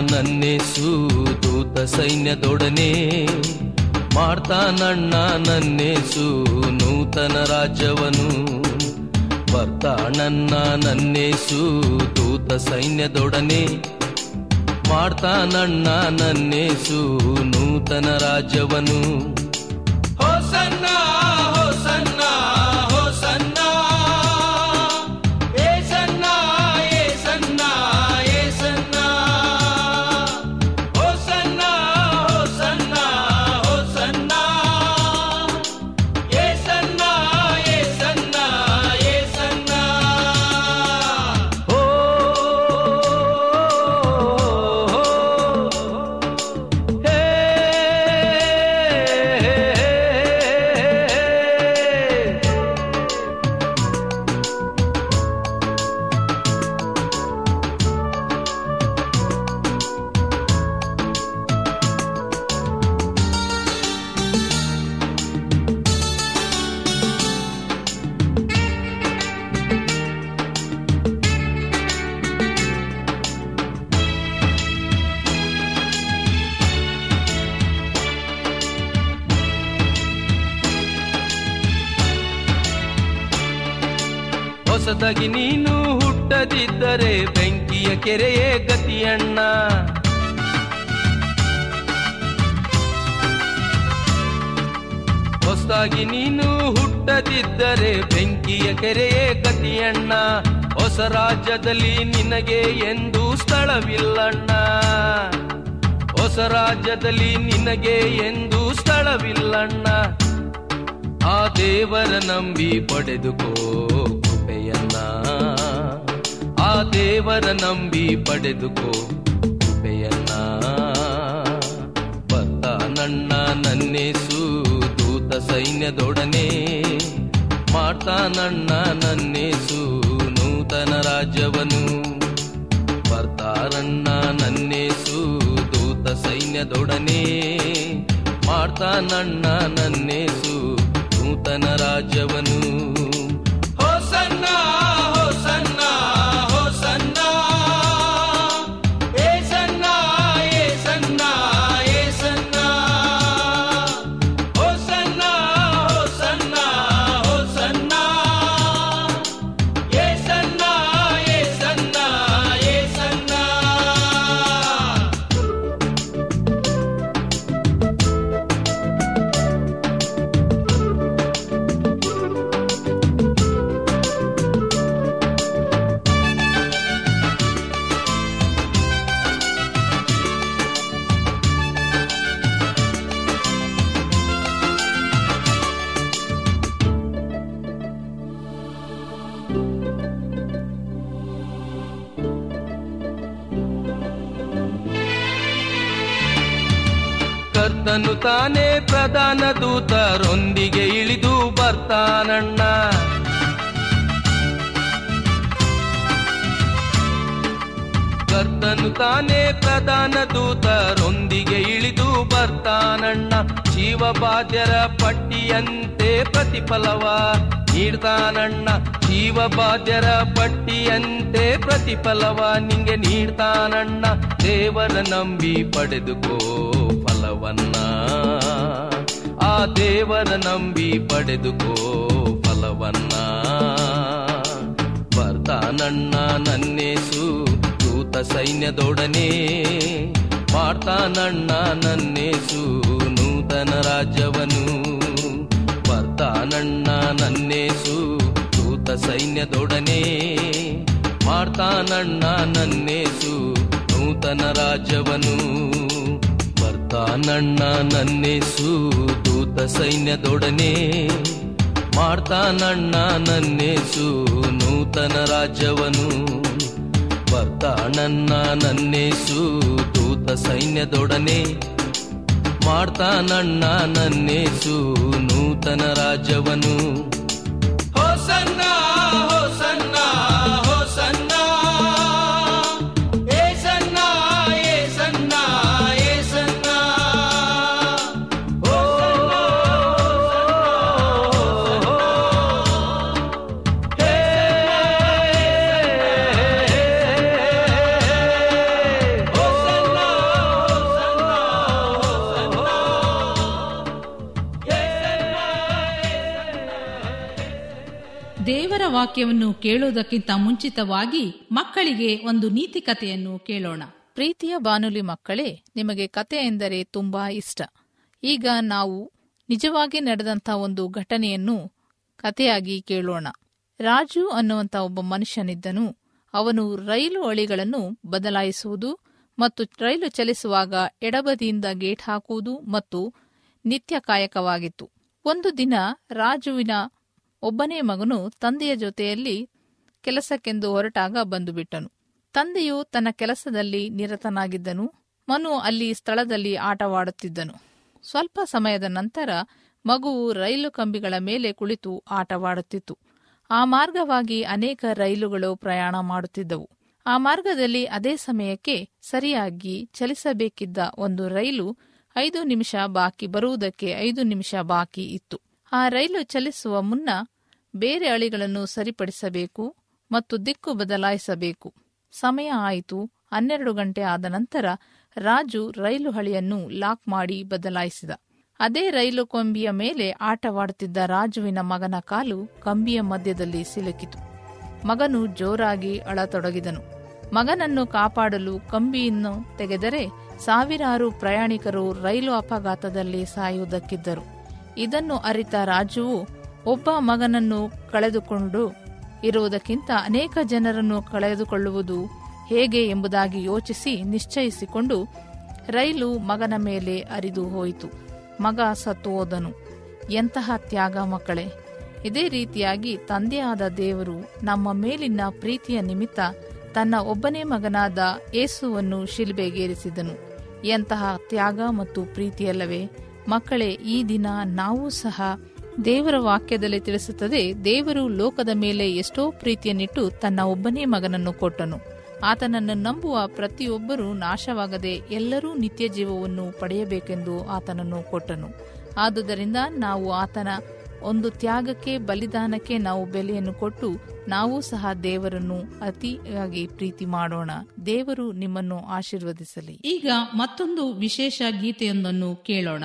ನನ್ನೇಸು ದೂತ ಸೈನ್ಯದೊಡನೆ ಮಾಡ್ತಾನಣ್ಣ ನನ್ನೇಸು ನೂತನ ರಾಜ್ಯವನು. ಬರ್ತಾನಣ್ಣ ನನ್ನೇಸು ದೂತ ಸೈನ್ಯದೊಡನೆ ಮಾಡ್ತಾನಣ್ಣ ನನ್ನೇಸು ನೂತನ ರಾಜ್ಯವನು. ಹೊಸದಾಗಿ ನೀನು ಹುಟ್ಟದಿದ್ದರೆ ಬೆಂಕಿಯ ಕೆರೆಯೇ ಗತಿಯಣ್ಣ. ಹೊಸದಾಗಿ ನೀನು ಹುಟ್ಟದಿದ್ದರೆ ಬೆಂಕಿಯ ಕೆರೆಯೇ ಗತಿಯಣ್ಣ. ಹೊಸ ರಾಜ್ಯದಲ್ಲಿ ನಿನಗೆ ಎಂದು ಸ್ಥಳವಿಲ್ಲಣ್ಣ. ಹೊಸ ರಾಜ್ಯದಲ್ಲಿ ನಿನಗೆ ಎಂದು ಸ್ಥಳವಿಲ್ಲಣ್ಣ. ಆ ದೇವರ ನಂಬಿ ಪಡೆದುಕೋ ದೇವರ ನಂಬಿ ಪಡೆದುಕೋ ಕೃಪೆಯನ್ನ. ಬತ್ತ ನನ್ನ ನನ್ನೇಸು, ದೂತ ಸೈನ್ಯದೊಡನೆ. ಮಾಡ್ತಾನಣ್ಣ ನನ್ನೇಸು, ನೂತನ ರಾಜ್ಯವನು. ಬರ್ತಾರಣ್ಣ ನನ್ನೇಸು, ದೂತ ಸೈನ್ಯದೊಡನೆ. ಮಾಡ್ತಾನಣ್ಣ ನನ್ನೇಸು, ನೂತನ ರಾಜ್ಯವನು. ಕರ್ತನು ತಾನೇ ಪ್ರಧಾನ ದೂತರೊಂದಿಗೆ ಇಳಿದು ಬರ್ತಾನಣ್ಣ. ಕರ್ತನು ತನು ಪ್ರಧಾನ ದೂತರೊಂದಿಗೆ ಇಳಿದು ಬರ್ತಾನಣ್ಣ. ಜೀವಬಾಧ್ಯರ ಪಟ್ಟಿಯಂತೆ ಪ್ರತಿಫಲವ ನೀಡ್ತಾನಣ್ಣ. ಜೀವಬಾಧ್ಯರ ಪಟ್ಟಿಯಂತೆ ಪ್ರತಿಫಲವ ನಿಂಗೆ ನೀಡ್ತಾನಣ್ಣ. ದೇವರ ನಂಬಿ ಪಡೆದುಕೋ ಫಲವನ್ನ ದೇವರ ನಂಬಿ ಪಡೆದುಕೋ ಫಲವನ್ನ. ಬರ್ತಾನಣ್ಣ ನನ್ನೇಸು, ದೂತ ಸೈನ್ಯದೊಡನೆ. ಮಾಡ್ತಾನಣ್ಣ ನನ್ನೇಸು, ನೂತನ ರಾಜ್ಯವನು. ಬರ್ತಾನಣ್ಣ ನನ್ನೇಸು, ದೂತ ಸೈನ್ಯದೊಡನೆ. ಮಾಡ್ತಾನಣ್ಣ ನನ್ನೇಸು, ನೂತನ ರಾಜ್ಯವನು. ಬರ್ತಾನಣ್ಣ ನನ್ನೇಸು, ದೂತ ಸೈನ್ಯದೊಡನೆ. ಮಾಡ್ತಾನಣ್ಣ ನನ್ನೇಸು, ನೂತನ ರಾಜ್ಯವನು. ಬರ್ತಾನಣ್ಣ ನನ್ನೇಸು, ದೂತ ಸೈನ್ಯದೊಡನೆ. ಮಾಡ್ತಾನಣ್ಣ ನನ್ನೇಸು, ನೂತನ ರಾಜ್ಯವನು. ವಾಕ್ಯವನ್ನು ಕೇಳುವುದಕ್ಕಿಂತ ಮುಂಚಿತವಾಗಿ ಮಕ್ಕಳಿಗೆ ಒಂದು ನೀತಿ ಕಥೆಯನ್ನು ಕೇಳೋಣ. ಪ್ರೀತಿಯ ಬಾನುಲಿ ಮಕ್ಕಳೇ, ನಿಮಗೆ ಕತೆ ಎಂದರೆ ತುಂಬಾ ಇಷ್ಟ. ಈಗ ನಾವು ನಿಜವಾಗಿ ನಡೆದಂತ ಒಂದು ಘಟನೆಯನ್ನು ಕಥೆಯಾಗಿ ಕೇಳೋಣ. ರಾಜು ಅನ್ನುವಂತ ಒಬ್ಬ ಮನುಷ್ಯನಿದ್ದನು. ಅವನು ರೈಲು ಅಳಿಗಳನ್ನು ಬದಲಾಯಿಸುವುದು ಮತ್ತು ರೈಲು ಚಲಿಸುವಾಗ ಎಡಬದಿಯಿಂದ ಗೇಟ್ ಹಾಕುವುದು ಮತ್ತು ನಿತ್ಯ ಕಾಯಕವಾಗಿತ್ತು ಒಂದು ದಿನ ರಾಜುವಿನ ಒಬ್ಬನೇ ಮಗನು ತಂದೆಯ ಜೊತೆಯಲ್ಲಿ ಕೆಲಸಕ್ಕೆಂದು ಹೊರಟಾಗ ಬಂದು ಬಿಟ್ಟನು ತಂದೆಯು ತನ್ನ ಕೆಲಸದಲ್ಲಿ ನಿರತನಾಗಿದ್ದನು, ಮನು ಅಲ್ಲಿ ಸ್ಥಳದಲ್ಲಿ ಆಟವಾಡುತ್ತಿದ್ದನು. ಸ್ವಲ್ಪ ಸಮಯದ ನಂತರ ಮಗುವು ರೈಲು ಕಂಬಿಗಳ ಮೇಲೆ ಕುಳಿತು ಆಟವಾಡುತ್ತಿತ್ತು. ಆ ಮಾರ್ಗವಾಗಿ ಅನೇಕ ರೈಲುಗಳು ಪ್ರಯಾಣ ಮಾಡುತ್ತಿದ್ದವು. ಆ ಮಾರ್ಗದಲ್ಲಿ ಅದೇ ಸಮಯಕ್ಕೆ ಸರಿಯಾಗಿ ಚಲಿಸಬೇಕಿದ್ದ ಒಂದು ರೈಲು ಐದು ನಿಮಿಷ ಬಾಕಿ ಬರುವುದಕ್ಕೆ ಐದು ನಿಮಿಷ ಬಾಕಿ ಇತ್ತು. ಆ ರೈಲು ಚಲಿಸುವ ಮುನ್ನ ಬೇರೆ ಅಳಿಗಳನ್ನು ಸರಿಪಡಿಸಬೇಕು ಮತ್ತು ದಿಕ್ಕು ಬದಲಾಯಿಸಬೇಕು. ಸಮಯ ಆಯಿತು. ಹನ್ನೆರಡು ಗಂಟೆ ಆದ ನಂತರ ರಾಜು ರೈಲು ಹಳಿಯನ್ನು ಲಾಕ್ ಮಾಡಿ ಬದಲಾಯಿಸಿದ. ಅದೇ ರೈಲು ಕೊಂಬಿಯ ಮೇಲೆ ಆಟವಾಡುತ್ತಿದ್ದ ರಾಜುವಿನ ಮಗನ ಕಾಲು ಕಂಬಿಯ ಮಧ್ಯದಲ್ಲಿ ಸಿಲುಕಿತು. ಮಗನು ಜೋರಾಗಿ ಅಳತೊಡಗಿದನು. ಮಗನನ್ನು ಕಾಪಾಡಲು ಕಂಬಿಯನ್ನು ತೆಗೆದರೆ ಸಾವಿರಾರು ಪ್ರಯಾಣಿಕರು ರೈಲು ಅಪಘಾತದಲ್ಲಿ ಸಾಯುವುದಕ್ಕಿದ್ದರು. ಇದನ್ನು ಅರಿತ ರಾಜುವು ಒಬ್ಬ ಮಗನನ್ನು ಕಳೆದುಕೊಂಡು ಇರುವುದಕ್ಕಿಂತ ಅನೇಕ ಜನರನ್ನು ಕಳೆದುಕೊಳ್ಳುವುದು ಹೇಗೆ ಎಂಬುದಾಗಿ ಯೋಚಿಸಿ ನಿಶ್ಚಯಿಸಿಕೊಂಡು ರೈಲು ಮಗನ ಮೇಲೆ ಅರಿದು ಹೋಯಿತು. ಮಗ ಸತ್ತು ಹೋದನು ಎಂತಹ ತ್ಯಾಗ ಮಕ್ಕಳೇ. ಇದೇ ರೀತಿಯಾಗಿ ತಂದೆಯಾದ ದೇವರು ನಮ್ಮ ಮೇಲಿನ ಪ್ರೀತಿಯ ನಿಮಿತ್ತ ತನ್ನ ಒಬ್ಬನೇ ಮಗನಾದ ಏಸುವನ್ನು ಶಿಲ್ಬೆಗೇರಿಸಿದನು. ಎಂತಹ ತ್ಯಾಗ ಮತ್ತು ಪ್ರೀತಿಯಲ್ಲವೇ. ಮಕ್ಕಳೇ, ಈ ದಿನ ನಾವು ಸಹ ದೇವರ ವಾಕ್ಯದಲ್ಲಿ ತಿಳಿಸುತ್ತದೆ, ದೇವರು ಲೋಕದ ಮೇಲೆ ಎಷ್ಟೋ ಪ್ರೀತಿಯನ್ನಿಟ್ಟು ತನ್ನ ಒಬ್ಬನೇ ಮಗನನ್ನು ಕೊಟ್ಟನು. ಆತನನ್ನು ನಂಬುವ ಪ್ರತಿಯೊಬ್ಬರೂ ನಾಶವಾಗದೆ ಎಲ್ಲರೂ ನಿತ್ಯ ಜೀವವನ್ನು ಪಡೆಯಬೇಕೆಂದು ಆತನನ್ನು ಕೊಟ್ಟನು. ಆದುದರಿಂದ ನಾವು ಆತನ ಒಂದು ತ್ಯಾಗಕ್ಕೆ, ಬಲಿದಾನಕ್ಕೆ ನಾವು ಬೆಲೆಯನ್ನು ಕೊಟ್ಟು ನಾವು ಸಹ ದೇವರನ್ನು ಅತಿಯಾಗಿ ಪ್ರೀತಿ ಮಾಡೋಣ. ದೇವರು ನಿಮ್ಮನ್ನು ಆಶೀರ್ವದಿಸಲಿ. ಈಗ ಮತ್ತೊಂದು ವಿಶೇಷ ಗೀತೆಯೊಂದನ್ನು ಕೇಳೋಣ.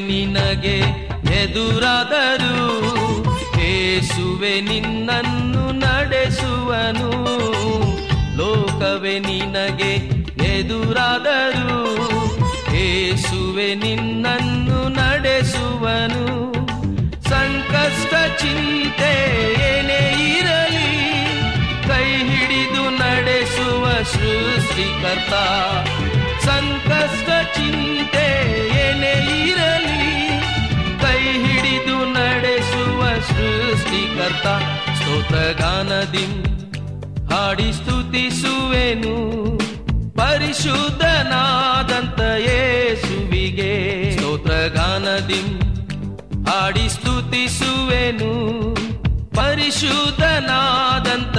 ನಿನಗೆ ಎದುರಾದರೂ ಏಸುವೆ ನಿನ್ನನ್ನು ನಡೆಸುವನು. ಲೋಕವೇ ನಿನಗೆ ಎದುರಾದರೂ ಏಸುವೆ ನಿನ್ನನ್ನು ನಡೆಸುವನು. ಸಂಕಷ್ಟ ಚಿಂತೆ ಏನೇ ಇರಲಿ, ಕೈ ಹಿಡಿದು ನಡೆಸುವ ಸೃಷ್ಟಿಕರ್ತ. ಸಂಕಷ್ಟ ಇರಲಿ ಕೈ ಹಿಡಿದು ನಡೆಸುವ ಸೃಷ್ಟಿಕರ್ತ ಸ್ತೋತ್ರಗಾನದಿ ಹಾಡಿ ಸ್ತುತಿಸುವೆನು. ಪರಿಶುದ್ಧನಾದಂತ ಯೇಸುವಿಗೆ ಸ್ತೋತ್ರಗಾನದಿ ಹಾಡಿ ಸ್ತುತಿಸುವೆನು. ಪರಿಶುದ್ಧನಾದಂತ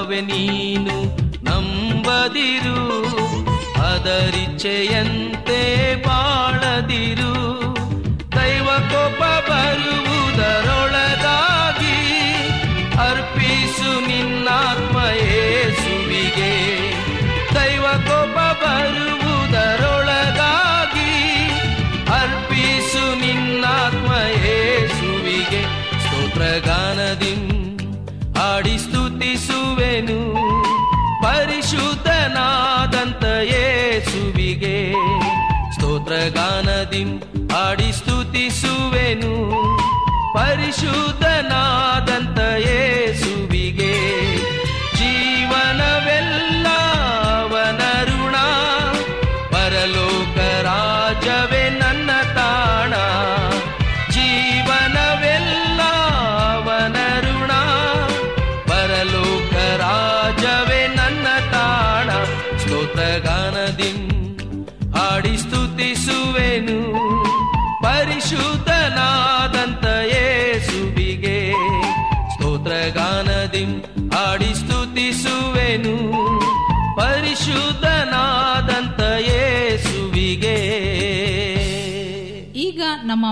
ಲೋಕವೇ ನೀನು ನಂಬದಿರು, ಅದರಿಚ್ಛೆಯಂತೆ ಬಾಳದಿರು. ದೈವ ಕೋಪ ಬರುವುದರೊಳಗಾಗಿ ಅರ್ಪಿಸು ನಿನ್ನಾತ್ಮ ಏಸುವಿಗೆ ದೈವ ಕೋಪ ಬರುವುದರೊಳಗಾಗಿ ಅರ್ಪಿಸು ನಿನ್ನಾತ್ಮ ಯೇಸುವಿಗೆ. ಸ್ತೋತ್ರಗಾನದಿ ಸ್ತೋತ್ರಗಾನದಿ ಆಡಿ ಸ್ತುತಿಸುವೆನು. ಪರಿಶುದ್ಧನಾದಂತ ಯೇಸುವಿಗೆ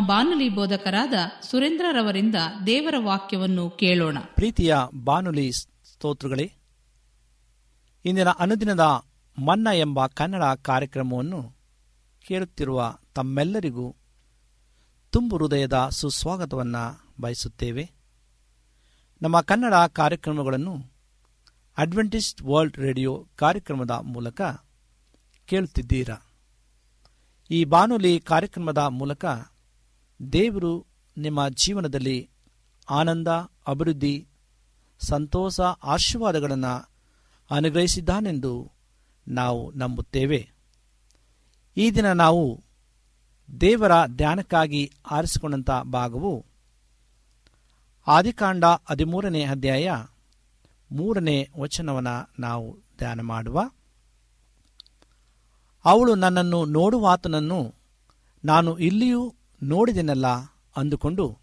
ಬಾನುಲಿ ಬೋಧಕರಾದ ಸುರೇಂದ್ರರವರಿಂದ ದೇವರ ವಾಕ್ಯವನ್ನು ಕೇಳೋಣ. ಪ್ರೀತಿಯ ಬಾನುಲಿ ಸ್ತೋತ್ರಗಳೇ, ಇಂದಿನ ಅನುದಿನದ ಮನ್ನ ಎಂಬ ಕನ್ನಡ ಕಾರ್ಯಕ್ರಮವನ್ನು ಕೇಳುತ್ತಿರುವ ತಮ್ಮೆಲ್ಲರಿಗೂ ತುಂಬು ಹೃದಯದ ಸುಸ್ವಾಗತವನ್ನು ಬಯಸುತ್ತೇವೆ. ನಮ್ಮ ಕನ್ನಡ ಕಾರ್ಯಕ್ರಮಗಳನ್ನು ಅಡ್ವೆಂಟಿಸ್ಟ್ ವರ್ಲ್ಡ್ ರೇಡಿಯೋ ಕಾರ್ಯಕ್ರಮದ ಮೂಲಕ ಕೇಳುತ್ತಿದ್ದೀರಾ. ಈ ಬಾನುಲಿ ಕಾರ್ಯಕ್ರಮದ ಮೂಲಕ ದೇವರು ನಿಮ್ಮ ಜೀವನದಲ್ಲಿ ಆನಂದ, ಅಭಿವೃದ್ಧಿ, ಸಂತೋಷ, ಆಶೀರ್ವಾದಗಳನ್ನು ಅನುಗ್ರಹಿಸಿದ್ದಾನೆಂದು ನಾವು ನಂಬುತ್ತೇವೆ. ಈ ದಿನ ನಾವು ದೇವರ ಧ್ಯಾನಕ್ಕಾಗಿ ಆರಿಸಿಕೊಂಡಂಥ ಭಾಗವು ಆದಿಕಾಂಡ ಹದಿಮೂರನೇ ಅಧ್ಯಾಯ ಮೂರನೇ ವಚನವನ್ನು ನಾವು ಧ್ಯಾನ ಮಾಡುವ. ಅವಳು ನನ್ನನ್ನು ನೋಡುವಾತನನ್ನು ನಾನು ಇಲ್ಲಿಯೂ ನೋಡಿದೆನಲ್ಲ ಅಂದುಕೊಂಡು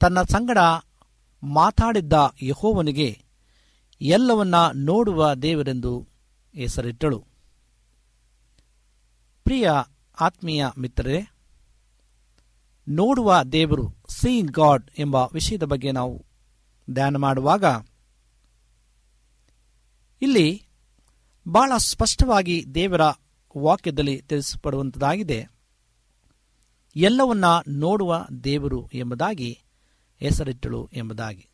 ತನ್ನ ಸಂಗಡ ಮಾತಾಡಿದ್ದ ಯಹೋವನಿಗೆ ಎಲ್ಲವನ್ನ ನೋಡುವ ದೇವರೆಂದು ಹೆಸರಿಟ್ಟಳು. ಪ್ರಿಯ ಆತ್ಮೀಯ ಮಿತ್ರರೇ, ನೋಡುವ ದೇವರು ಸೀಯಿಂಗ್ ಗಾಡ್ ಎಂಬ ವಿಷಯದ ಬಗ್ಗೆ ನಾವು ಧ್ಯಾನ ಮಾಡುವಾಗ ಇಲ್ಲಿ ಬಹಳ ಸ್ಪಷ್ಟವಾಗಿ ದೇವರ ವಾಕ್ಯದಲ್ಲಿ ತಿಳಿಸಪಡುವಂಥದ್ದಾಗಿದೆ ಎಲ್ಲವನ್ನ ನೋಡುವ ದೇವರು ಎಂಬುದಾಗಿ, ಹೆಸರಿಟ್ಟಳು ಎಂಬುದಾಗಿ.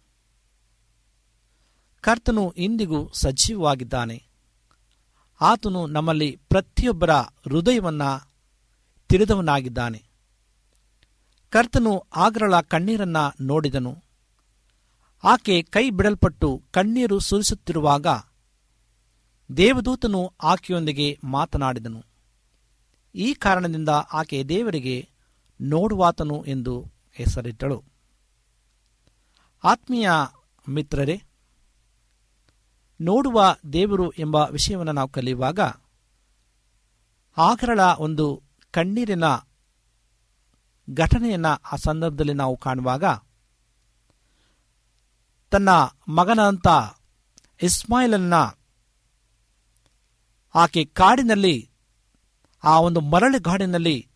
ಕರ್ತನು ಇಂದಿಗೂ ಸಜೀವವಾಗಿದ್ದಾನೆ. ಆತನು ನಮ್ಮಲ್ಲಿ ಪ್ರತಿಯೊಬ್ಬರ ಹೃದಯವನ್ನ ತಿಳಿದವನಾಗಿದ್ದಾನೆ. ಕರ್ತನು ಆಗರಳ ಕಣ್ಣೀರನ್ನ ನೋಡಿದನು. ಆಕೆ ಕೈ ಬಿಡಲ್ಪಟ್ಟು ಕಣ್ಣೀರು ಸುರಿಸುತ್ತಿರುವಾಗ ದೇವದೂತನು ಆಕೆಯೊಂದಿಗೆ ಮಾತನಾಡಿದನು. ಈ ಕಾರಣದಿಂದ ಆಕೆ ದೇವರಿಗೆ ನೋಡುವಾತನು ಎಂದು ಹೆಸರಿಟ್ಟಳು. ಆತ್ಮೀಯ ಮಿತ್ರರೇ, ನೋಡುವ ದೇವರು ಎಂಬ ವಿಷಯವನ್ನು ನಾವು ಕಲಿಯುವಾಗ ಆಗರಳ ಒಂದು ಕಣ್ಣೀರಿನ ಘಟನೆಯನ್ನು ಆ ಸಂದರ್ಭದಲ್ಲಿ ನಾವು ಕಾಣುವಾಗ ತನ್ನ ಮಗನಂತ ಇಸ್ಮಾಯಿಲನ್ನ ಆಕೆ ಕಾಡಿನಲ್ಲಿ, ಆ ಒಂದು ಮರಳು ಗಾಡಿನಲ್ಲಿ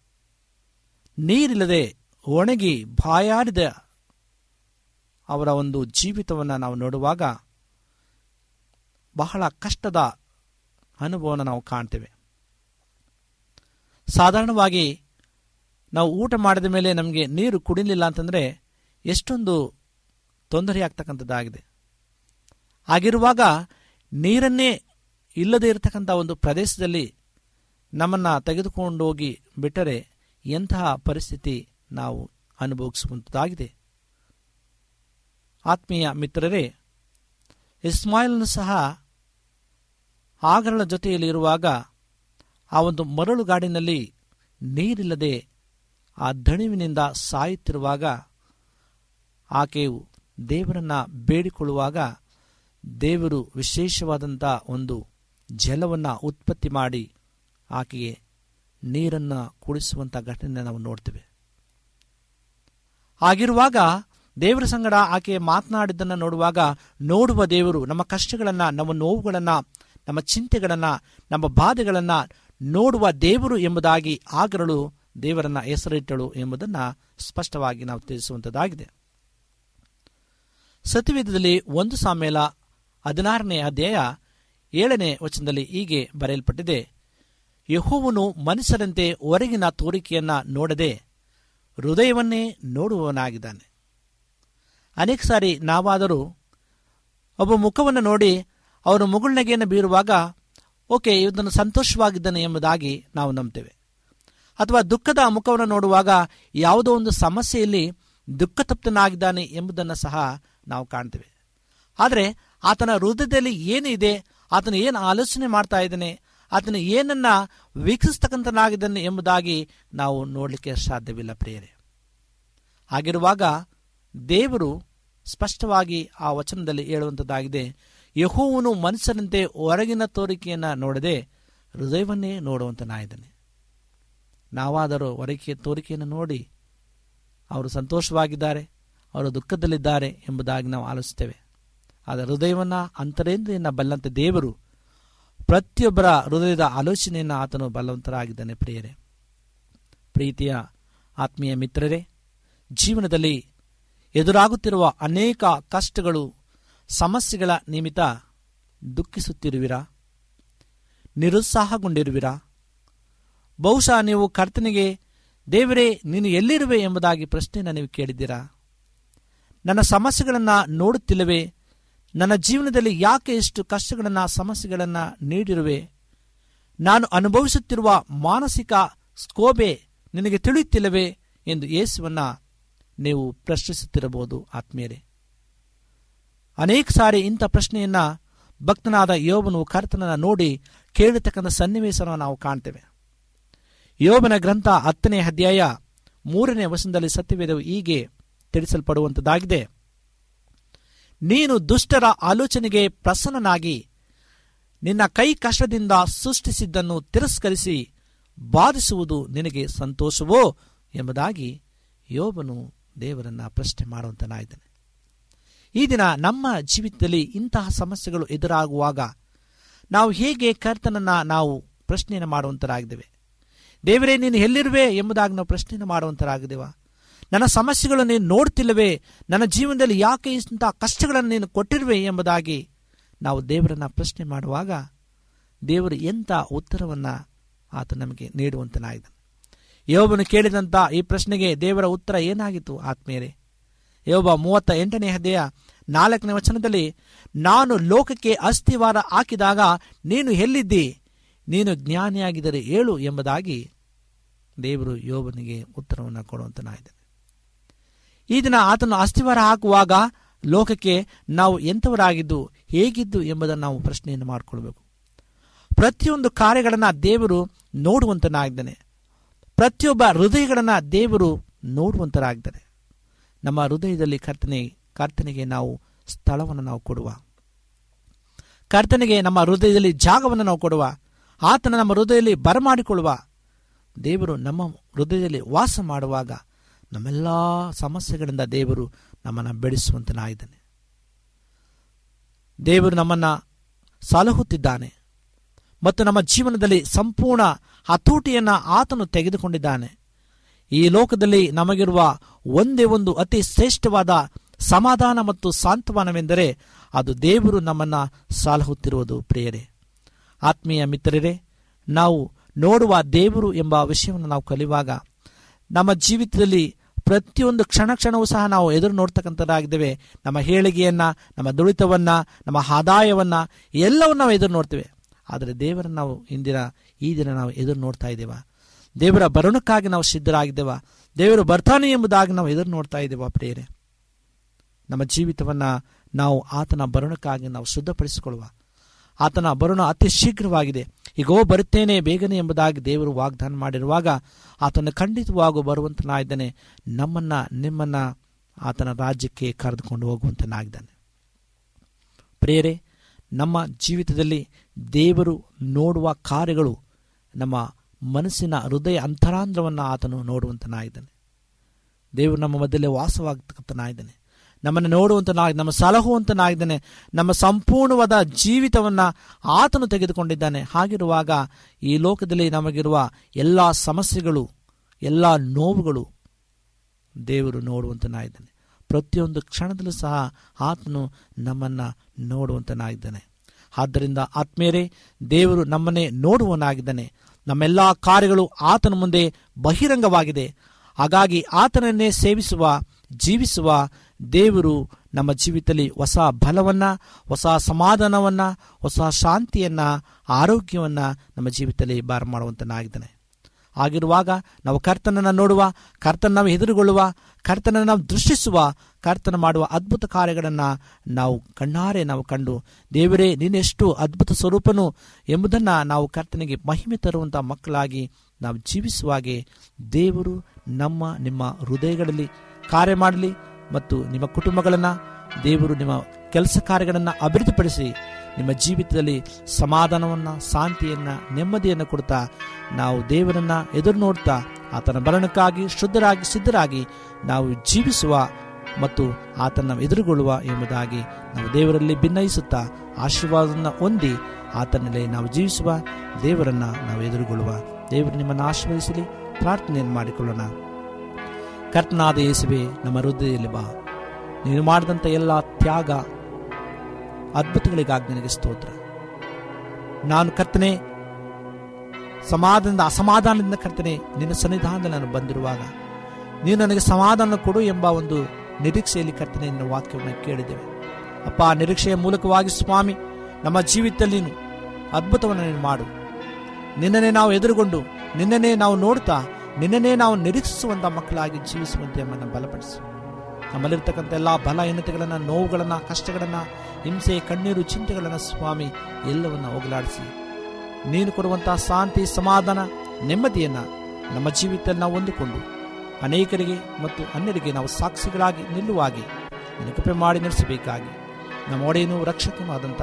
ನೀರಿಲ್ಲದೆ ಒಣಗಿ ಬಾಯಾರಿದ ಅವರ ಒಂದು ಜೀವಿತವನ್ನು ನಾವು ನೋಡುವಾಗ ಬಹಳ ಕಷ್ಟದ ಅನುಭವವನ್ನು ನಾವು ಕಾಣ್ತೇವೆ. ಸಾಧಾರಣವಾಗಿ ನಾವು ಊಟ ಮಾಡಿದ ಮೇಲೆ ನಮಗೆ ನೀರು ಕುಡಿಲಿಲ್ಲ ಅಂತಂದರೆ ಎಷ್ಟೊಂದು ತೊಂದರೆ ಆಗ್ತಕ್ಕಂಥದ್ದಾಗಿದೆ. ಹಾಗಿರುವಾಗ ನೀರನ್ನೇ ಇಲ್ಲದೆ ಇರತಕ್ಕಂಥ ಒಂದು ಪ್ರದೇಶದಲ್ಲಿ ನಮ್ಮನ್ನು ತೆಗೆದುಕೊಂಡೋಗಿ ಬಿಟ್ಟರೆ ಎಂತಹ ಪರಿಸ್ಥಿತಿ ನಾವು ಅನುಭವಿಸುವಂಥದ್ದಾಗಿದೆ ಆತ್ಮೀಯ ಮಿತ್ರರೇ, ಇಸ್ಮಾಯಿಲ್ನ ಸಹ ಆಗರಳ ಜೊತೆಯಲ್ಲಿ ಇರುವಾಗ ಆ ಒಂದು ಮರಳುಗಾಡಿನಲ್ಲಿ ನೀರಿಲ್ಲದೆ ಆ ದಣಿವಿನಿಂದ ಸಾಯುತ್ತಿರುವಾಗ ಆಕೆಯು ದೇವರನ್ನ ಬೇಡಿಕೊಳ್ಳುವಾಗ ದೇವರು ವಿಶೇಷವಾದಂಥ ಒಂದು ಜಲವನ್ನು ಉತ್ಪತ್ತಿ ಮಾಡಿ ಆಕೆಗೆ ನೀರನ್ನು ಕುಡಿಸುವಂಥ ಘಟನೆ ನಾವು ನೋಡ್ತೇವೆ. ಆಗಿರುವಾಗ ದೇವರ ಸಂಗಡ ಆಕೆ ಮಾತನಾಡಿದ್ದನ್ನು ನೋಡುವಾಗ ನೋಡುವ ದೇವರು ನಮ್ಮ ಕಷ್ಟಗಳನ್ನು, ನಮ್ಮ ನೋವುಗಳನ್ನು, ನಮ್ಮ ಚಿಂತೆಗಳನ್ನು, ನಮ್ಮ ಬಾಧೆಗಳನ್ನು ನೋಡುವ ದೇವರು ಎಂಬುದಾಗಿ ಆಗರಳು ದೇವರನ್ನ ಹೆಸರಿಟ್ಟಳು ಎಂಬುದನ್ನು ಸ್ಪಷ್ಟವಾಗಿ ನಾವು ತಿಳಿಸುವಂಥದ್ದಾಗಿದೆ ಸತ್ಯವೇದದಲ್ಲಿ ಒಂದು ಸಾಮೇಲ ಹದಿನಾರನೇ ಅಧ್ಯಾಯ ಏಳನೇ ವಚನದಲ್ಲಿ ಹೀಗೆ ಬರೆಯಲ್ಪಟ್ಟಿದೆ. ಯಹೋವನು ಮನುಷ್ಯರಂತೆ ಹೊರಗಿನ ತೋರಿಕೆಯನ್ನು ನೋಡದೆ ಹೃದಯವನ್ನೇ ನೋಡುವವನಾಗಿದ್ದಾನೆ. ಅನೇಕ ಸಾರಿ ನಾವಾದರೂ ಒಬ್ಬ ಮುಖವನ್ನು ನೋಡಿ ಅವನು ಮುಗುಳ್ನಗೆಯನ್ನು ಬೀರುವಾಗ, ಓಕೆ ಇವನು ಸಂತೋಷವಾಗಿದ್ದಾನೆ ಎಂಬುದಾಗಿ ನಾವು ನಂಬ್ತೇವೆ. ಅಥವಾ ದುಃಖದ ಮುಖವನ್ನು ನೋಡುವಾಗ ಯಾವುದೋ ಒಂದು ಸಮಸ್ಯೆಯಲ್ಲಿ ದುಃಖ ತಪ್ತನಾಗಿದ್ದಾನೆ ಎಂಬುದನ್ನು ಸಹ ನಾವು ಕಾಣ್ತೇವೆ. ಆದರೆ ಆತನ ಹೃದಯದಲ್ಲಿ ಏನಿದೆ, ಆತನು ಏನು ಆಲೋಚನೆ ಮಾಡ್ತಾ ಇದ್ದಾನೆ ಆತನು ಏನನ್ನ ವೀಕ್ಷಿಸ್ತಕ್ಕಂಥನಾಗಿದ್ದಾನೆ ಎಂಬುದಾಗಿ ನಾವು ನೋಡಲಿಕ್ಕೆ ಸಾಧ್ಯವಿಲ್ಲ ಪ್ರಿಯರೇ. ಹಾಗಿರುವಾಗ ದೇವರು ಸ್ಪಷ್ಟವಾಗಿ ಆ ವಚನದಲ್ಲಿ ಹೇಳುವಂಥದ್ದಾಗಿದೆ ಯಹೋವನು ಮನುಷ್ಯನಂತೆ ಹೊರಗಿನ ತೋರಿಕೆಯನ್ನು ನೋಡದೆ ಹೃದಯವನ್ನೇ ನೋಡುವಂತನಾಗಿದ್ದಾನೆ. ನಾವಾದರೂ ಹೊರಗೆ ತೋರಿಕೆಯನ್ನು ನೋಡಿ ಅವರು ಸಂತೋಷವಾಗಿದ್ದಾರೆ, ಅವರು ದುಃಖದಲ್ಲಿದ್ದಾರೆ ಎಂಬುದಾಗಿ ನಾವು ಆಲೋಚಿಸ್ತೇವೆ ಆದರೆ ಹೃದಯವನ್ನು, ಅಂತರೇಂದ್ರಿಯನ್ನು ಬಲ್ಲಂತ ದೇವರು ಪ್ರತಿಯೊಬ್ಬರ ಹೃದಯದ ಆಲೋಚನೆಯನ್ನು ಆತನು ಬಲವಂತರಾಗಿದ್ದಾನೆ ಪ್ರಿಯರೇ. ಪ್ರೀತಿಯ ಆತ್ಮೀಯ ಮಿತ್ರರೇ, ಜೀವನದಲ್ಲಿ ಎದುರಾಗುತ್ತಿರುವ ಅನೇಕ ಕಷ್ಟಗಳು, ಸಮಸ್ಯೆಗಳ ನಿಮಿತ್ತ ದುಃಖಿಸುತ್ತಿರುವಿರಾ? ನಿರುತ್ಸಾಹಗೊಂಡಿರುವಿರಾ? ಬಹುಶಃ ನೀವು ಕರ್ತನಿಗೆ, ದೇವರೇ, ನೀನು ಎಲ್ಲಿರುವೆ ಎಂಬುದಾಗಿ ಪ್ರಶ್ನೆಯನ್ನು ನೀವು ಕೇಳಿದ್ದೀರಾ? ನನ್ನ ಸಮಸ್ಯೆಗಳನ್ನು ನೋಡುತ್ತಿಲ್ಲವೇ? ನನ್ನ ಜೀವನದಲ್ಲಿ ಯಾಕೆ ಇಷ್ಟು ಕಷ್ಟಗಳನ್ನು, ಸಮಸ್ಯೆಗಳನ್ನು ನೀಡಿರುವೆ? ನಾನು ಅನುಭವಿಸುತ್ತಿರುವ ಮಾನಸಿಕ ಸ್ಕೋಬೆ ನಿನಗೆ ತಿಳಿಯುತ್ತಿಲ್ಲವೇ ಎಂದು ಯೇಸುವನ್ನ ನೀವು ಪ್ರಶ್ನಿಸುತ್ತಿರಬಹುದು, ಆತ್ಮೀಯರೇ. ಅನೇಕ ಸಾರಿ ಇಂಥ ಪ್ರಶ್ನೆಯನ್ನ ಭಕ್ತನಾದ ಯೋಬನು, ಕರ್ತನನ್ನು ನೋಡಿ ಕೇಳತಕ್ಕಂಥ ಸನ್ನಿವೇಶವನ್ನು ನಾವು ಕಾಣ್ತೇವೆ. ಯೋಬನ ಗ್ರಂಥ ಹತ್ತನೇ ಅಧ್ಯಾಯ ಮೂರನೇ ವಚನದಲ್ಲಿ ಸತ್ಯವೇದವು ಹೀಗೆ ತಿಳಿಸಲ್ಪಡುವಂಥದ್ದಾಗಿದೆ ನೀನು ದುಷ್ಟರ ಆಲೋಚನೆಗೆ ಪ್ರಸನ್ನನಾಗಿ ನಿನ್ನ ಕೈ ಕಷ್ಟದಿಂದ ಸೃಷ್ಟಿಸಿದ್ದನ್ನು ತಿರಸ್ಕರಿಸಿ ಬಾಧಿಸುವುದು ನಿನಗೆ ಸಂತೋಷವೋ ಎಂಬುದಾಗಿ ಯೋಬನು ದೇವರನ್ನ ಪ್ರಶ್ನೆ ಮಾಡುವಂತನಾಗಿದ್ದಾನೆ. ಈ ದಿನ ನಮ್ಮ ಜೀವಿತದಲ್ಲಿ ಇಂತಹ ಸಮಸ್ಯೆಗಳು ಎದುರಾಗುವಾಗ ನಾವು ಹೇಗೆ ಕರ್ತನನ್ನ ನಾವು ಪ್ರಶ್ನೆಯನ್ನು ಮಾಡುವಂತರಾಗಿದ್ದೇವೆ? ದೇವರೇ, ನೀನು ಎಲ್ಲಿರುವೆ ಎಂಬುದಾಗಿ ನಾವು ಪ್ರಶ್ನೆಯನ್ನು ಮಾಡುವಂತರಾಗಿದ್ದೇವ? ನನ್ನ ಸಮಸ್ಯೆಗಳನ್ನು ನೀನು ನೋಡ್ತಿಲ್ಲವೇ? ನನ್ನ ಜೀವನದಲ್ಲಿ ಯಾಕೆ ಇಂಥ ಕಷ್ಟಗಳನ್ನು ನೀನು ಕೊಟ್ಟಿರುವೆ ಎಂಬುದಾಗಿ ನಾವು ದೇವರನ್ನು ಪ್ರಶ್ನೆ ಮಾಡುವಾಗ ದೇವರು ಎಂಥ ಉತ್ತರವನ್ನು ಆತ ನಮಗೆ ನೀಡುವಂತನಾಗಿದ್ದಾನೆ. ಯೋಬನು ಕೇಳಿದಂಥ ಈ ಪ್ರಶ್ನೆಗೆ ದೇವರ ಉತ್ತರ ಏನಾಗಿತ್ತು ಆತ್ಮೀಯರೇ? ಯೋಬ ಮೂವತ್ತ ಎಂಟನೇ ಹದೆಯ ನಾಲ್ಕನೇ ವಚನದಲ್ಲಿ, ನಾನು ಲೋಕಕ್ಕೆ ಅಸ್ಥಿವಾರ ಹಾಕಿದಾಗ ನೀನು ಎಲ್ಲಿದ್ದಿ? ನೀನು ಜ್ಞಾನಿಯಾಗಿದ್ದರೆ ಹೇಳು ಎಂಬುದಾಗಿ ದೇವರು ಯೋಬನಿಗೆ ಉತ್ತರವನ್ನು ಕೊಡುವಂತನಾಗಿದ್ದಾನೆ. ಈ ದಿನ ಆತನು ಅಸ್ಥಿವಾರ ಹಾಕುವಾಗ ಲೋಕಕ್ಕೆ ನಾವು ಎಂಥವರಾಗಿದ್ದು ಹೇಗಿದ್ದು ಎಂಬುದನ್ನು ನಾವು ಪ್ರಶ್ನೆಯನ್ನು ಮಾಡಿಕೊಳ್ಬೇಕು. ಪ್ರತಿಯೊಂದು ಕಾರ್ಯಗಳನ್ನು ದೇವರು ನೋಡುವಂತನಾಗಿದ್ದಾನೆ. ಪ್ರತಿಯೊಬ್ಬ ಹೃದಯಗಳನ್ನು ದೇವರು ನೋಡುವಂತರಾಗಿದ್ದಾನೆ. ನಮ್ಮ ಹೃದಯದಲ್ಲಿ ಕರ್ತನೆ, ಕರ್ತನೆಗೆ ನಾವು ಸ್ಥಳವನ್ನು ನಾವು ಕೊಡುವ. ಕರ್ತನೆಗೆ ನಮ್ಮ ಹೃದಯದಲ್ಲಿ ಜಾಗವನ್ನು ನಾವು ಕೊಡುವ. ಆತನ ನಮ್ಮ ಹೃದಯದಲ್ಲಿ ಬರಮಾಡಿಕೊಳ್ಳುವ. ದೇವರು ನಮ್ಮ ಹೃದಯದಲ್ಲಿ ವಾಸ ಮಾಡುವಾಗ ನಮ್ಮೆಲ್ಲ ಸಮಸ್ಯೆಗಳಿಂದ ದೇವರು ನಮ್ಮನ್ನು ಬೆಳೆಸುವಂತನಾಗಿದ್ದಾನೆ ದೇವರು ನಮ್ಮನ್ನು ಸಲಹುತ್ತಿದ್ದಾನೆ ಮತ್ತು ನಮ್ಮ ಜೀವನದಲ್ಲಿ ಸಂಪೂರ್ಣ ಹತೋಟಿಯನ್ನು ಆತನು ತೆಗೆದುಕೊಂಡಿದ್ದಾನೆ. ಈ ಲೋಕದಲ್ಲಿ ನಮಗಿರುವ ಒಂದೇ ಒಂದು ಅತಿ ಶ್ರೇಷ್ಠವಾದ ಸಮಾಧಾನ ಮತ್ತು ಸಾಂತ್ವನವೆಂದರೆ ಅದು ದೇವರು ನಮ್ಮನ್ನು ಸಲಹುತ್ತಿರುವುದು ಪ್ರಿಯರೇ. ಆತ್ಮೀಯ ಮಿತ್ರರೇ, ನಾವು ನೋಡುವ ದೇವರು ಎಂಬ ವಿಷಯವನ್ನು ನಾವು ಕಲಿಯುವಾಗ ನಮ್ಮ ಜೀವಿತದಲ್ಲಿ ಪ್ರತಿಯೊಂದು ಕ್ಷಣ ಕ್ಷಣವೂ ಸಹ ನಾವು ಎದುರು ನೋಡ್ತಕ್ಕಂಥದ್ದಾಗಿದ್ದೇವೆ. ನಮ್ಮ ಹೇಳಿಗೆಯನ್ನು, ನಮ್ಮ ದುಡಿತವನ್ನು, ನಮ್ಮ ಆದಾಯವನ್ನು ಎಲ್ಲವನ್ನು ನಾವು ಎದುರು ನೋಡ್ತೇವೆ. ಆದರೆ ದೇವರನ್ನು ನಾವು ಇಂದಿನ, ಈ ದಿನ ನಾವು ಎದುರು ನೋಡ್ತಾ ಇದ್ದೇವೆ? ದೇವರ ಬರಣಕ್ಕಾಗಿ ನಾವು ಸಿದ್ಧರಾಗಿದ್ದೇವ? ದೇವರು ಬರ್ತಾನೆ ಎಂಬುದಾಗಿ ನಾವು ಎದುರು ನೋಡ್ತಾ ಇದ್ದೇವೆ ಪ್ರೇರೆ ನಮ್ಮ ಜೀವಿತವನ್ನು ನಾವು ಆತನ ಬರಣಕ್ಕಾಗಿ ನಾವು ಶುದ್ಧಪಡಿಸಿಕೊಳ್ಳುವ. ಆತನ ಬರುಣ ಅತಿ ಶೀಘ್ರವಾಗಿದೆ. ಈಗೋ ಬರುತ್ತೇನೆ ಬೇಗನೆ ಎಂಬುದಾಗಿ ದೇವರು ವಾಗ್ದಾನ ಮಾಡಿರುವಾಗ ಆತನ ಖಂಡಿತವಾಗೂ ಬರುವಂತನಾಗಿದ್ದಾನೆ. ನಮ್ಮನ್ನ, ನಿಮ್ಮನ್ನ ಆತನ ರಾಜ್ಯಕ್ಕೆ ಕರೆದುಕೊಂಡು ಹೋಗುವಂತನಾಗಿದ್ದಾನೆ. ಪ್ರೇರೆ ನಮ್ಮ ಜೀವಿತದಲ್ಲಿ ದೇವರು ನೋಡುವ ಕಾರ್ಯಗಳು ನಮ್ಮ ಮನಸ್ಸಿನ ಹೃದಯ ಅಂತರಾಂಧ್ರವನ್ನು ಆತನು ನೋಡುವಂತನಾಗಿದ್ದಾನೆ. ದೇವರು ನಮ್ಮ ಮಧ್ಯದಲ್ಲಿ ವಾಸವಾಗತಕ್ಕಂತನಾಗಿದ್ದಾನೆ ನಮ್ಮನ್ನು ನೋಡುವಂತನಾಗಿ, ನಮ್ಮ ಸಲಹುವಂತನಾಗಿದ್ದಾನೆ, ನಮ್ಮ ಸಂಪೂರ್ಣವಾದ ಜೀವಿತವನ್ನು ಆತನು ತೆಗೆದುಕೊಂಡಿದ್ದಾನೆ. ಹಾಗಿರುವಾಗ ಈ ಲೋಕದಲ್ಲಿ ನಮಗಿರುವ ಎಲ್ಲ ಸಮಸ್ಯೆಗಳು, ಎಲ್ಲ ನೋವುಗಳು ದೇವರು ನೋಡುವಂತನಾಗಿದ್ದಾನೆ. ಪ್ರತಿಯೊಂದು ಕ್ಷಣದಲ್ಲೂ ಸಹ ಆತನು ನಮ್ಮನ್ನು ನೋಡುವಂತನಾಗಿದ್ದಾನೆ. ಆದ್ದರಿಂದ ಆತ್ಮೀಯರೇ, ದೇವರು ನಮ್ಮನ್ನೇ ನೋಡುವನಾಗಿದ್ದಾನೆ ನಮ್ಮೆಲ್ಲ ಕಾರ್ಯಗಳು ಆತನ ಮುಂದೆ ಬಹಿರಂಗವಾಗಿದೆ. ಹಾಗಾಗಿ ಆತನನ್ನೇ ಸೇವಿಸುವ, ಜೀವಿಸುವ ದೇವರು ನಮ್ಮ ಜೀವಿತದಲ್ಲಿ ಹೊಸ ಬಲವನ್ನು, ಹೊಸ ಸಮಾಧಾನವನ್ನ, ಹೊಸ ಶಾಂತಿಯನ್ನ, ಆರೋಗ್ಯವನ್ನ ನಮ್ಮ ಜೀವಿತದಲ್ಲಿ ಬಾರ ಮಾಡುವಂತನಾಗಿದ್ದಾನೆ. ಆಗಿರುವಾಗ ನಾವು ಕರ್ತನನ್ನ ನೋಡುವ, ಕರ್ತನ ನಾವು ಎದುರುಗೊಳ್ಳುವ ಕರ್ತನ ನಾವು ದೃಷ್ಟಿಸುವ, ಕರ್ತನ ಮಾಡುವ ಅದ್ಭುತ ಕಾರ್ಯಗಳನ್ನು ನಾವು ಕಣ್ಣಾರೆ ನಾವು ಕಂಡು, ದೇವರೇ, ನೀನೆಷ್ಟು ಅದ್ಭುತ ಸ್ವರೂಪನು ಎಂಬುದನ್ನು ನಾವು ಕರ್ತನಿಗೆ ಮಹಿಮೆ ತರುವಂಥ ಮಕ್ಕಳಾಗಿ ನಾವು ಜೀವಿಸುವಾಗೆ ದೇವರು ನಮ್ಮ, ನಿಮ್ಮ ಹೃದಯಗಳಲ್ಲಿ ಕಾರ್ಯ ಮಾಡಲಿ ಮತ್ತು ನಿಮ್ಮ ಕುಟುಂಬಗಳನ್ನು, ದೇವರು ನಿಮ್ಮ ಕೆಲಸ ಕಾರ್ಯಗಳನ್ನು ಅಭಿವೃದ್ಧಿಪಡಿಸಿ, ನಿಮ್ಮ ಜೀವಿತದಲ್ಲಿ ಸಮಾಧಾನವನ್ನು, ಶಾಂತಿಯನ್ನು, ನೆಮ್ಮದಿಯನ್ನು ಕೊಡ್ತಾ, ನಾವು ದೇವರನ್ನು ಎದುರು ನೋಡ್ತಾ ಆತನ ಬರಣಕ್ಕಾಗಿ ಶುದ್ಧರಾಗಿ, ಸಿದ್ಧರಾಗಿ ನಾವು ಜೀವಿಸುವ ಮತ್ತು ಆತನ ಎದುರುಗೊಳ್ಳುವ ಎಂಬುದಾಗಿ ನಾವು ದೇವರಲ್ಲಿ ಭಿನ್ನಯಿಸುತ್ತಾ ಆಶೀರ್ವಾದವನ್ನು ಹೊಂದಿ ಆತನಲ್ಲಿ ನಾವು ಜೀವಿಸುವ ದೇವರನ್ನು ನಾವು ಎದುರುಗೊಳ್ಳುವ. ದೇವರು ನಿಮ್ಮನ್ನು ಆಶೀರ್ವದಿಸಲಿ, ಪ್ರಾರ್ಥನೆಯನ್ನು ಮಾಡಿಕೊಳ್ಳೋಣ. ಕರ್ತನಾದ ಯೇಸುವೆ, ನಮ್ಮ ಹೃದಯದಲ್ಲಿ ಬಾ. ನೀನು ಮಾಡಿದಂಥ ಎಲ್ಲ ತ್ಯಾಗ, ಅದ್ಭುತಗಳಿಗಾಗಿ ನನಗೆ ಸ್ತೋತ್ರ. ನಾನು ಕರ್ತನೆ, ಸಮಾಧಾನದಿಂದ, ಅಸಮಾಧಾನದಿಂದ ಕರ್ತನೆ, ನಿನ್ನ ಸನ್ನಿಧಾನದಲ್ಲಿ ನಾನು ಬಂದಿರುವಾಗ ನೀನು ನನಗೆ ಸಮಾಧಾನ ಕೊಡು ಎಂಬ ಒಂದು ನಿರೀಕ್ಷೆಯಲ್ಲಿ ಕರ್ತನೆ ನಿನ್ನ ವಾಕ್ಯವನ್ನು ಕೇಳಿದ್ದೇವೆ. ಅಪ್ಪ, ಆ ನಿರೀಕ್ಷೆಯ ಮೂಲಕವಾಗಿ ಸ್ವಾಮಿ, ನಮ್ಮ ಜೀವಿತದಲ್ಲಿ ಅದ್ಭುತವನ್ನು ನೀನು ಮಾಡು. ನಿನ್ನನ್ನೇ ನಾವು ಎದುರುಗೊಂಡು, ನಿನ್ನನ್ನೇ ನಾವು ನೋಡ್ತಾ ನಿನ್ನನ್ನೇ ನಾವು ನಿರೀಕ್ಷಿಸುವಂಥ ಮಕ್ಕಳಾಗಿ ಜೀವಿಸುವಂತೆ ನಮ್ಮನ್ನು ಬಲಪಡಿಸು. ನಮ್ಮಲ್ಲಿರ್ತಕ್ಕಂಥ ಎಲ್ಲ ಬಲಹೀನತೆಗಳನ್ನು ನೋವುಗಳನ್ನು, ಕಷ್ಟಗಳನ್ನು, ಹಿಂಸೆ, ಕಣ್ಣೀರು, ಚಿಂತೆಗಳನ್ನು ಸ್ವಾಮಿ ಎಲ್ಲವನ್ನು ಹೋಗಲಾಡಿಸಿ. ನೀನು ಕೊಡುವಂಥ ಶಾಂತಿ, ಸಮಾಧಾನ, ನೆಮ್ಮದಿಯನ್ನು ನಮ್ಮ ಜೀವಿತದಲ್ಲಿ ನಾವು ಹೊಂದಿಕೊಂಡು ಅನೇಕರಿಗೆ ಮತ್ತು ಅನ್ಯರಿಗೆ ನಾವು ಸಾಕ್ಷಿಗಳಾಗಿ ನಿಲ್ಲುವಾಗಿ ನಿನ್ನ ಕೃಪೆ ಮಾಡಿ ನಡೆಸಬೇಕಾಗಿ. ನಮ್ಮ ಒಡೆಯನು ರಕ್ಷಕನೂ ಆದಂಥ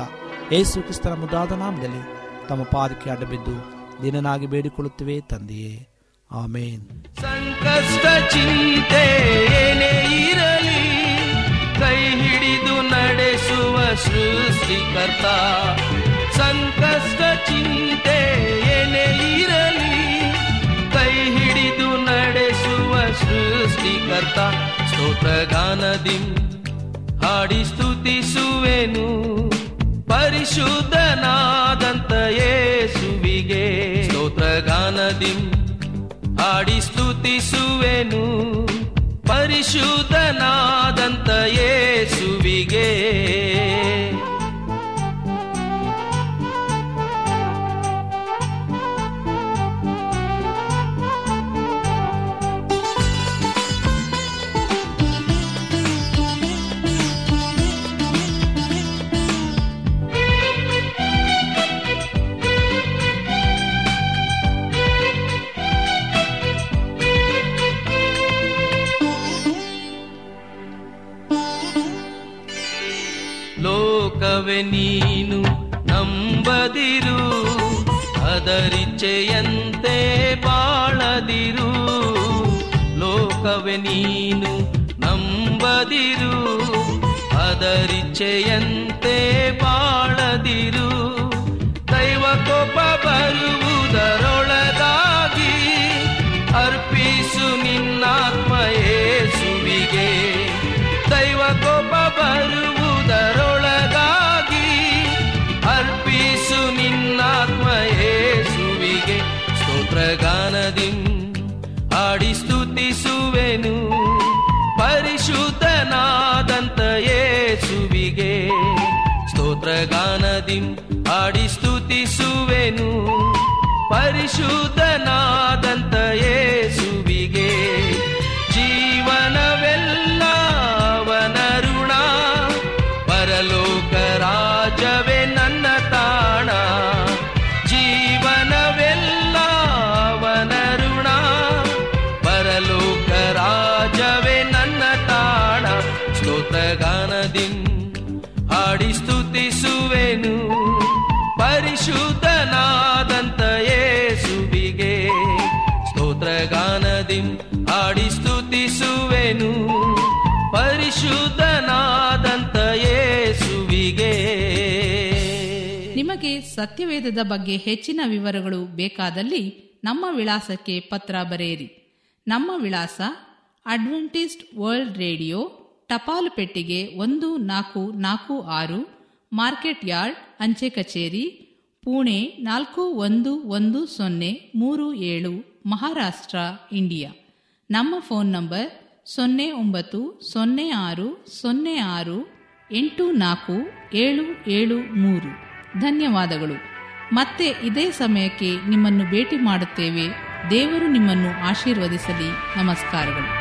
ಯೇಸು ಕ್ರಿಸ್ತನ ಮುದ್ದಾದ ನಾಮದಲ್ಲಿ ತಮ್ಮ ಪಾದಕ್ಕೆ ಅಡ್ಡಬಿದ್ದು ದಿನನಾಗಿ ಬೇಡಿಕೊಳ್ಳುತ್ತವೆ ತಂದೆಯೇ. ಆಮೇನ್. ಸಂಕಷ್ಟ ಚಿಂತೆ ಏನೇ ಇರಲಿ, ಕೈ ಹಿಡಿದು ನಡೆಸುವ ಸೃಷ್ಟಿಕರ್ತ. ಸಂಕಷ್ಟ ಚಿಂತೆ ಏನೇ ಇರಲಿ, ಕೈ ಹಿಡಿದು ನಡೆಸುವ ಸೃಷ್ಟಿಕರ್ತ. ಸ್ತೋತ್ರಗಾನದಿ ಹಾಡಿ ಸ್ತುತಿಸುವೆನು, ಪರಿಶುದ್ಧನಾದಂತ ಯೇಸುವಿಗೆ. ಸ್ತೋತ್ರಗಾನದಿ ಹಾಡಿ ಸ್ತುತಿಸುವೆನು. ಪರಿಶುದ್ಧನಾದಂತ ಯೇಸುವಿಗೆ. ನಂಬದಿರು ಅದರಿಚ್ಛೆಯಂತೆ ಬಾಳದಿರು. ಲೋಕವೇ ನೀನು ನಂಬದಿರು ಅದರಿಚ್ಛೆಯಂತೆ ಬಾಳದಿರು. ದೈವ ಕೋಪ ಬರುವುದರೊಳಗಾಗಿ ಅರ್ಪಿಸು ನಿನ್ನಾತ್ಮಯೇ ಸುವಿಗೆ ದೈವ ಕೋಪ ಬರುವುದರೊಳಗಾಗಿ ಸ್ತೋತ್ರಗಾನದಿ ಹಾಡಿ ಸ್ತುತಿಸುವೆನು. ಪರಿಶುದ್ಧನಾದಂತ ಯೇಸುವಿಗೆ ಸ್ತೋತ್ರಗಾನದಿ ಹಾಡಿ ಸ್ತುತಿಸುವೆನು. ಪರಿಶುದ್ಧನಾದಂತ ಪರಿಶುದ್ಧನಾದಂತ ಯೇಸುವಿಗೆ. ನಿಮಗೆ ಸತ್ಯವೇದದ ಬಗ್ಗೆ ಹೆಚ್ಚಿನ ವಿವರಗಳು ಬೇಕಾದಲ್ಲಿ ನಮ್ಮ ವಿಳಾಸಕ್ಕೆ ಪತ್ರ ಬರೆಯಿರಿ. ನಮ್ಮ ವಿಳಾಸ ಅಡ್ವೆಂಟಿಸ್ಟ್ ವರ್ಲ್ಡ್ ರೇಡಿಯೋ ಟಪಾಲು ಪೆಟ್ಟಿಗೆ ಒಂದು ನಾಲ್ಕು ನಾಲ್ಕು ಆರು, ಮಾರ್ಕೆಟ್ ಯಾರ್ಡ್, ಅಂಚೆ ಕಚೇರಿ, ಪುಣೆ ನಾಲ್ಕು ಒಂದು ಒಂದು ಸೊನ್ನೆ ಮೂರು ಏಳು, ಮಹಾರಾಷ್ಟ್ರ, ಇಂಡಿಯಾ. ನಮ್ಮ ಫೋನ್ ನಂಬರ್ ಸೊನ್ನೆ ಒಂಬತ್ತು, ಸೊನ್ನೆ ಆರು ಸೊನ್ನೆ ಆರು, ಎಂಟು ನಾಲ್ಕು, ಏಳು ಏಳು ಮೂರು. ಧನ್ಯವಾದಗಳು. ಮತ್ತೆ ಇದೇ ಸಮಯಕ್ಕೆ ನಿಮ್ಮನ್ನು ಭೇಟಿ ಮಾಡುತ್ತೇವೆ. ದೇವರು ನಿಮ್ಮನ್ನು ಆಶೀರ್ವದಿಸಲಿ. ನಮಸ್ಕಾರಗಳು.